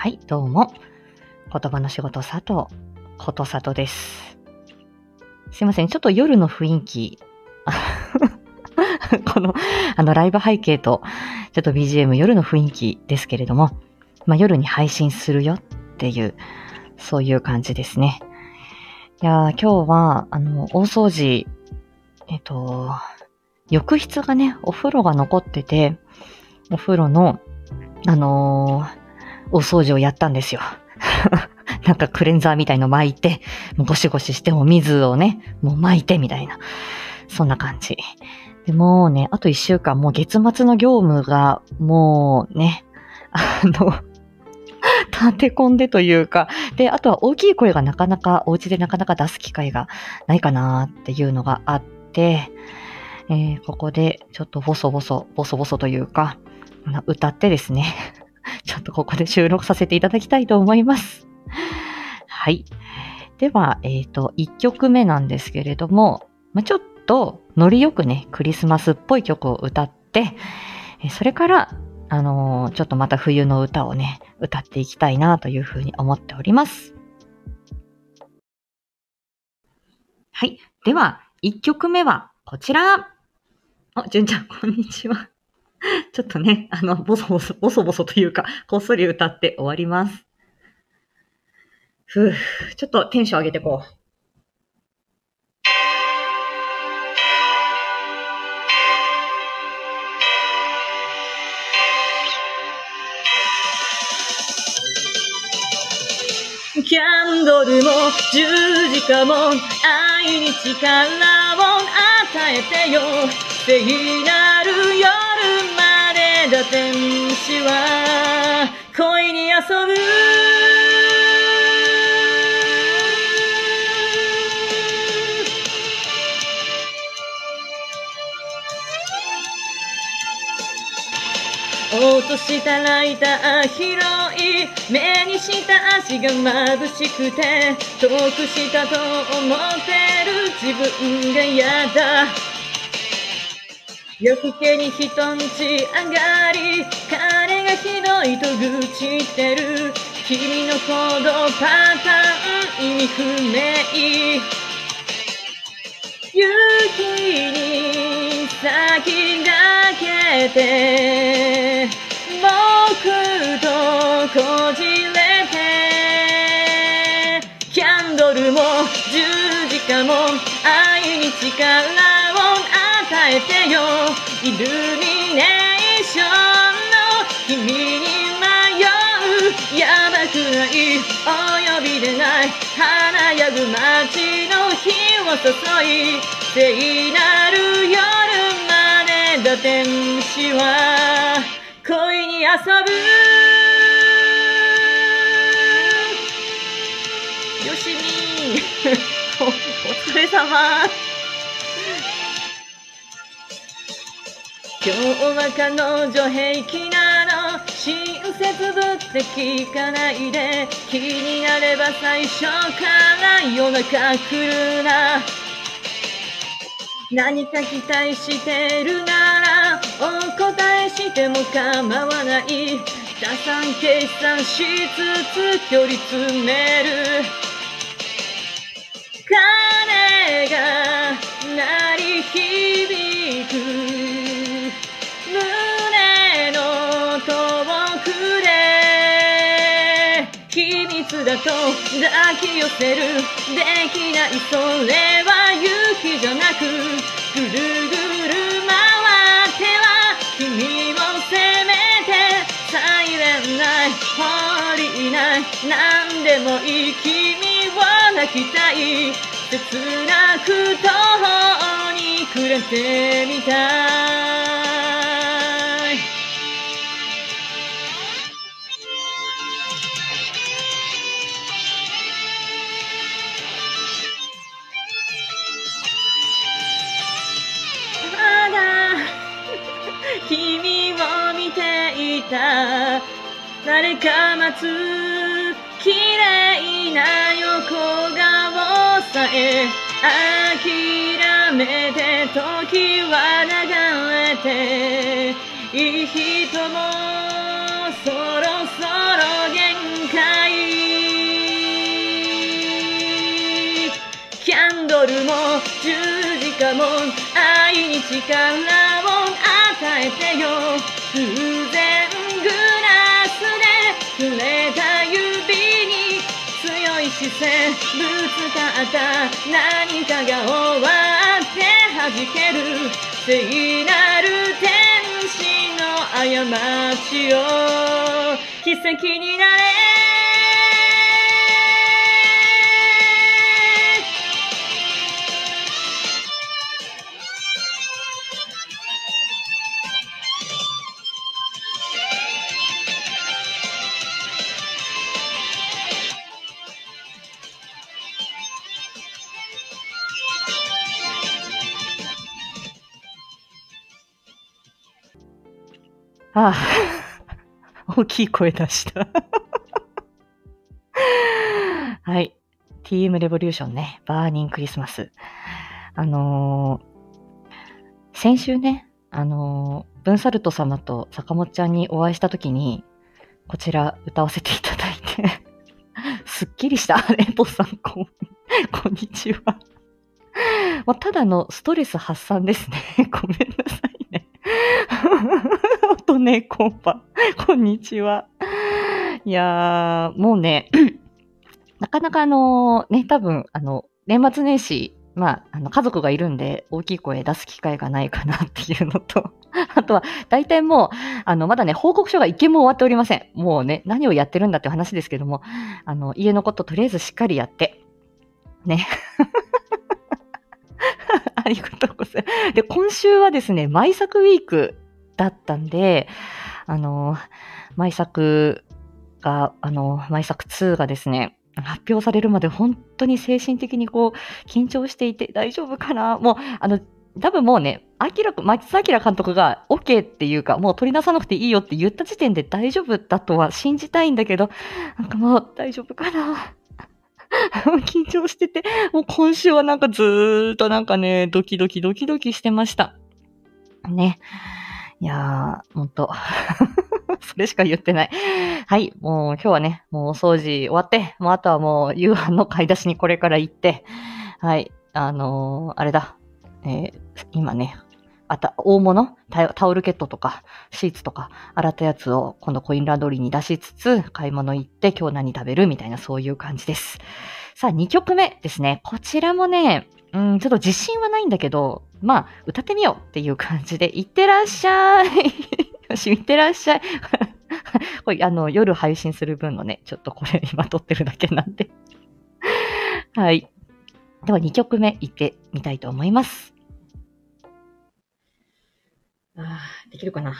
はい、どうも。言葉の仕事佐藤、ことさとです。すいません、ちょっと夜の雰囲気、この、あの、ライブ背景と、ちょっと BGM 夜の雰囲気ですけれども、まあ、夜に配信するよっていう、そういう感じですね。いや今日は、あの、大掃除、えっと、浴室がね、お風呂が残ってて、お風呂の、あのーお掃除をやったんですよ。なんかクレンザーみたいの巻いて、もうゴシゴシしてお水をね、もう巻いてみたいな。そんな感じ。でもうね、あと一週間、もう月末の業務が、もうね、あの、立て込んでというか、で、あとは大きい声がなかなか、お家でなかなか出す機会がないかなっていうのがあって、えーここでちょっとボソボソ、ボソボソというか、歌ってですね、ちょっとここで収録させていただきたいと思います。はい。では、えっ、と、1曲目なんですけれども、まあ、ちょっとノリよくね、クリスマスっぽい曲を歌って、それから、あのーちょっとまた冬の歌をね、歌っていきたいなというふうに思っております。はい。では、1曲目はこちら。あ、じゅんちゃん、こんにちは。ちょっとね、あの、ボソボソ、ボソボソというか、こっそり歌って終わります。ふぅ、ちょっとテンション上げてこう。キャンドルも十字架も愛に力を与えてよ聖なる夜までだ天使は恋に遊ぶ。落としたライター広い目にした足が眩しくて遠くしたと思ってる自分が嫌だ。夜更けに人んち上がり彼がひどいと愚痴ってる。君の行動パターン意味不明。雪に先駆けて僕とこじれてキャンドルも十字架も愛に力を与えてよ。イルミネーションの君に迷う。やばくない。お呼びでない華やぐ街の火を注い聖なる夜までだ天使は恋に遊ぶ。よしみお お疲れ様。今日は彼女平気なの。親切ぶって聞かないで。気になれば最初から夜中来るな。何か期待してるならお答えしても構わない。打算計算しつつ距離詰める。鐘が鳴り響秘密だと抱き寄せるできないそれは勇気じゃなくぐるぐる回っては君を責めてサイレンないホーリーない何でもいい君を泣きたい切なく途方に暮れてみたた。誰か待つ。綺麗な横顔さえ諦めて時は流れて。いい人もそろそろ限界。キャンドルも十字架も愛に力を与えてよ。偶然強い視線ぶつかった何かが終わって弾ける聖なる天使の過ちを奇跡になれ 大きい声出した はい。TM レボリューションね、バーニンクリスマス。あのー、先週ね、あのー、ブンサルト様と坂本ちゃんにお会いしたときに、こちら歌わせていただいて すっきりした。レポさん、こん、こんにちは。もうただのストレス発散ですね。ごめんなさいね。とね、こんばん。こんにちは。いやー、もうね、なかなかあの、ね、多分、あの、年末年始、まあ、あの、家族がいるんで、大きい声出す機会がないかなっていうのと、あとは、大体もう、あの、まだね、報告書が一件も終わっておりません。もうね、何をやってるんだって話ですけども、あの、家のこととりあえずしっかりやって、ね。ありがとうございます。で、今週はですね、毎作ウィークだったんで、あの、毎作が、あの、毎作2がですね、発表されるまで本当に精神的にこう、緊張していて大丈夫かな？もう、あの、多分もうね、明らか、松明監督が OK っていうか、もう取り出さなくていいよって言った時点で大丈夫だとは信じたいんだけど、なんかもう大丈夫かな？緊張してて、もう今週はなんかずーっとなんかね、ドキドキドキドキしてました。ね。いやー、ほんと。それしか言ってない。はい、もう今日はね、もうお掃除終わって、もうあとはもう夕飯の買い出しにこれから行って、はい、あのー、あれだ、えー、今ね、あた、大物？タオルケットとか、シーツとか、洗ったやつを今度コインランドリーに出しつつ、買い物行って今日何食べるみたいなそういう感じです。さあ、2曲目ですね。こちらもね、うん、ちょっと自信はないんだけど、まあ、歌ってみようっていう感じで、いってらっしゃいよし、いってらっしゃい これ、あの、夜配信する分のね、ちょっとこれ今撮ってるだけなんで はい。では2曲目いってみたいと思います。ああ、できるかな。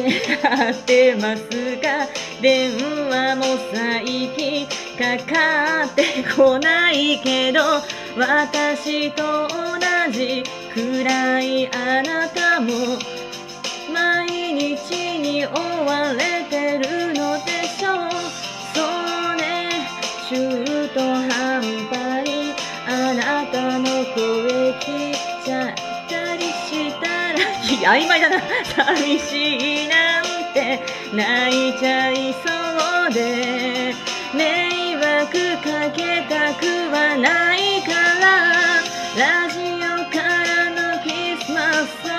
ってますか電話も最近かかってこないけど私と同じくらいあなたも毎日に追われ曖昧だな。寂しいなって泣いちゃいそうで。迷惑かけたくはないから。ラジオからのクリスマスソン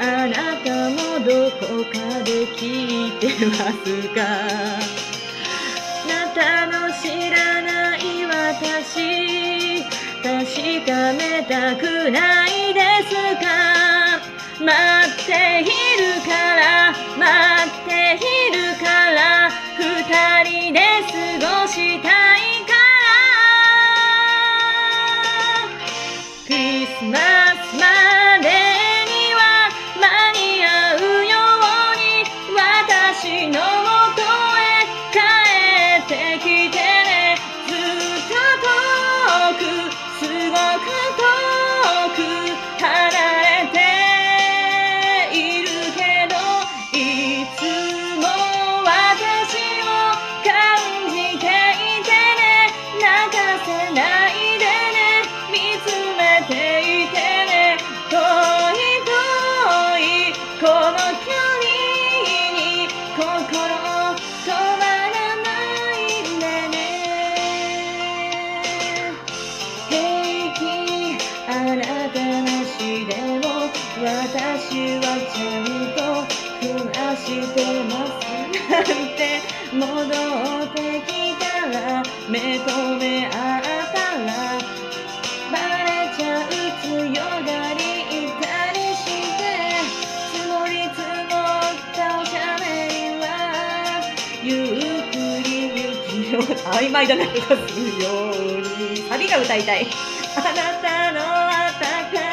あなたもどこかで聞いてますか？あなたの知らない私。確かめたくないですか？待っているから待っているから二人で過ごしたいから。クリスマス戻ってきたら目と目合ったらバレちゃう強がりいたりして積もり積もったおしゃべりはゆっくり雪を曖昧だね歌するようにサビが歌いたい。あなたの温か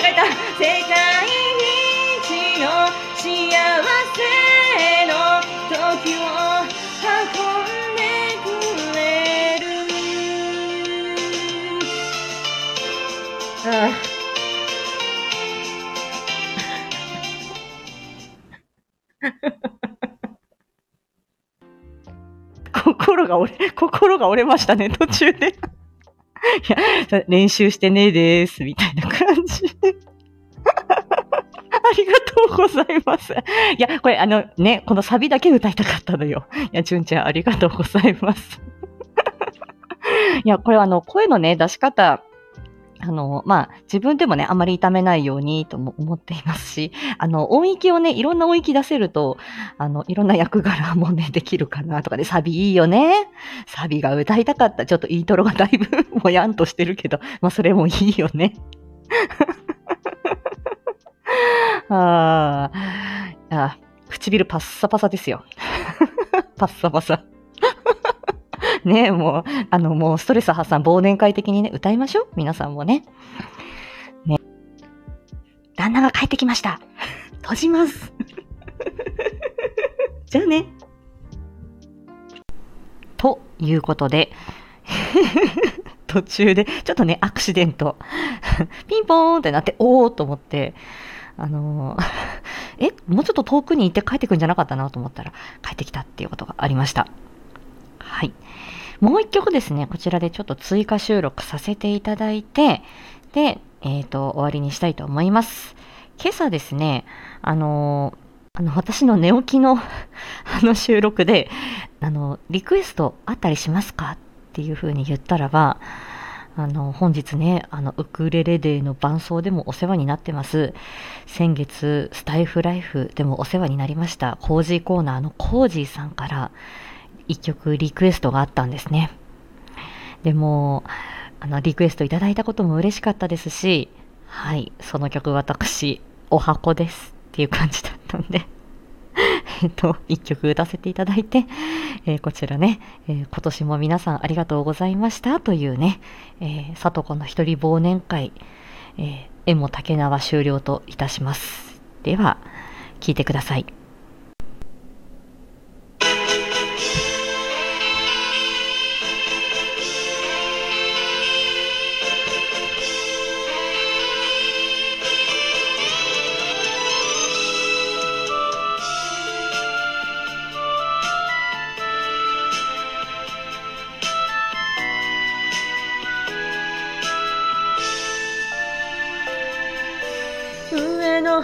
間違えた世界一の幸せの時を運んでくれるああ心が折れ、心が折れましたね、途中で。いや、練習してねえです、みたいな感じ。ありがとうございます。いや、これあのね、このサビだけ歌いたかったのよ。いや、純ちゃんありがとうございます。いや、これはあの、声のね、出し方、あの、まあ、自分でもね、あまり痛めないようにとも思っていますし、あの、音域をね、いろんな音域出せると、あの、いろんな役柄もね、できるかなとかで、サビいいよね。サビが歌いたかった。ちょっとイントロがだいぶもやんとしてるけど、まあ、それもいいよね。ああ、唇パッサパサですよ。パッサパサ。ね、もう、あの、もうストレス発散、忘年会的にね、歌いましょう。皆さんもね。ね。旦那が帰ってきました。閉じます。じゃあね。ということで、途中で、ちょっとね、アクシデント。ピンポーンってなって、おーと思って、あのーえ、もうちょっと遠くに行って帰ってくんじゃなかったなと思ったら、帰ってきたっていうことがありました。はい。もう一曲ですね、こちらでちょっと追加収録させていただいて、で、えっ、と、終わりにしたいと思います。今朝ですね、あのあの、私の寝起きの あの収録で、あの、リクエストあったりしますかっていうふうに言ったらば、あの、本日ね、あの、ウクレレデーの伴奏でもお世話になってます。先月、スタイフライフでもお世話になりました、コージーコーナーのコージーさんから、一曲リクエストがあったんですね。でも、あの、リクエストいただいたことも嬉しかったですし、はい、その曲私、お箱ですっていう感じだったんで、えっと、一曲歌わせていただいて、えーこちらね、えー今年も皆さんありがとうございましたというね、えー、さとこの一人忘年会、えー、絵も竹縄終了といたします。では、聞いてください。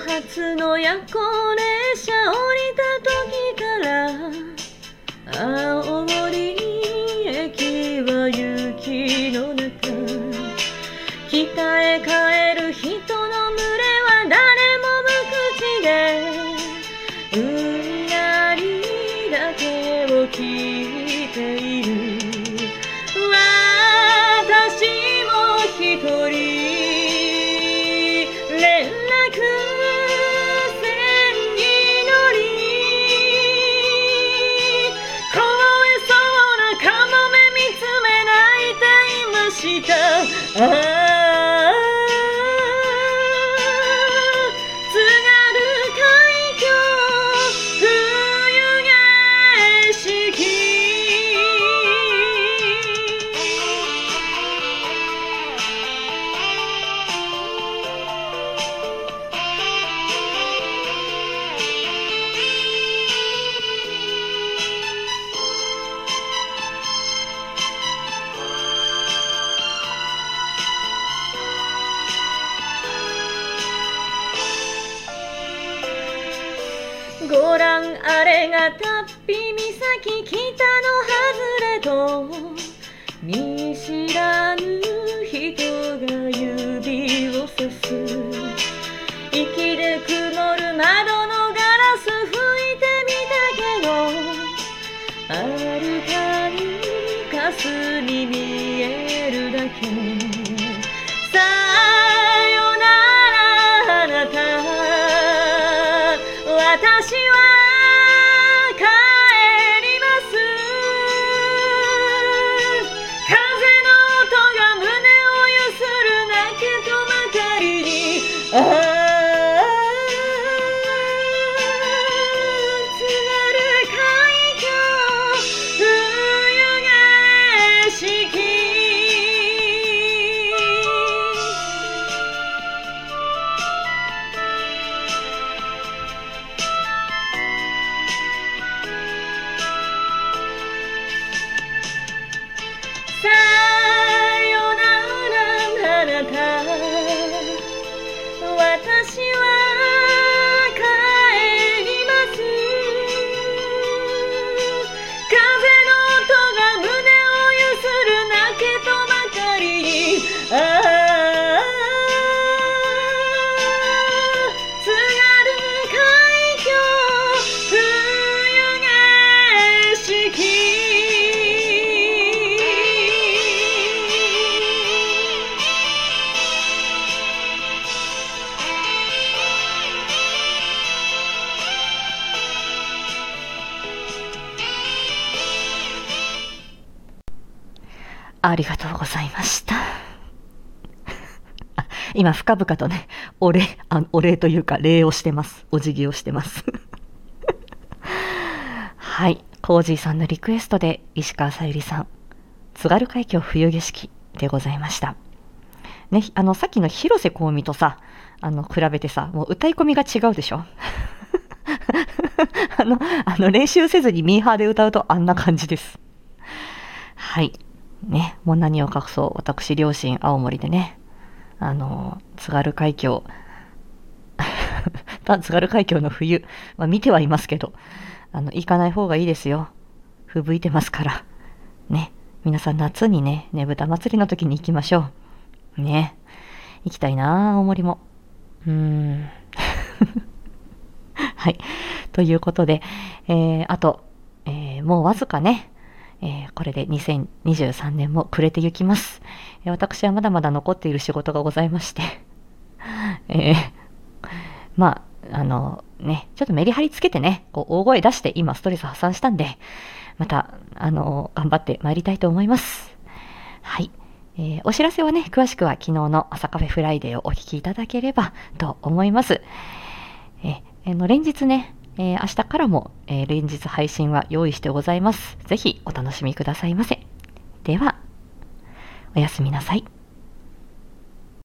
上野発の夜行列車降りたしたあれがたっぴ岬北の外れと見知らぬ人が指をさす。息で曇る窓のガラス拭いてみたけどあるかにかすに見えるだけ。ありがとうございました。今、深々とね、お礼、あお礼というか、礼をしてます。お辞儀をしてます。はい。コージーさんのリクエストで、石川さゆりさん、津軽海峡冬景色でございました。ね、あの、さっきの広瀬香美とさ、あの、比べてさ、もう歌い込みが違うでしょ？あの、あの、練習せずにミーハーで歌うとあんな感じです。はい。ね、もう何を隠そう、私、両親、青森でね、あの、津軽海峡、津軽海峡の冬、まあ、見てはいますけど、あの、行かない方がいいですよ。吹雪いてますから。ね、皆さん夏にね、ねぶた祭りの時に行きましょう。ね、行きたいな青森も。うーん。はい。ということで、えー、あと、えーもうわずかね、えーこれで2023年も暮れてゆきます、えー私はまだまだ残っている仕事がございまして、えーまあ、あのね、ちょっとメリハリつけてね、こう大声出して今ストレス発散したんで、また、あの頑張ってまいりたいと思います。はい。えーお知らせはね、詳しくは昨日の朝カフェフライデーをお聞きいただければと思います。えーあの連日ね、えー明日からも、えー連日配信は用意してございます。ぜひお楽しみくださいませ。では、おやすみなさい。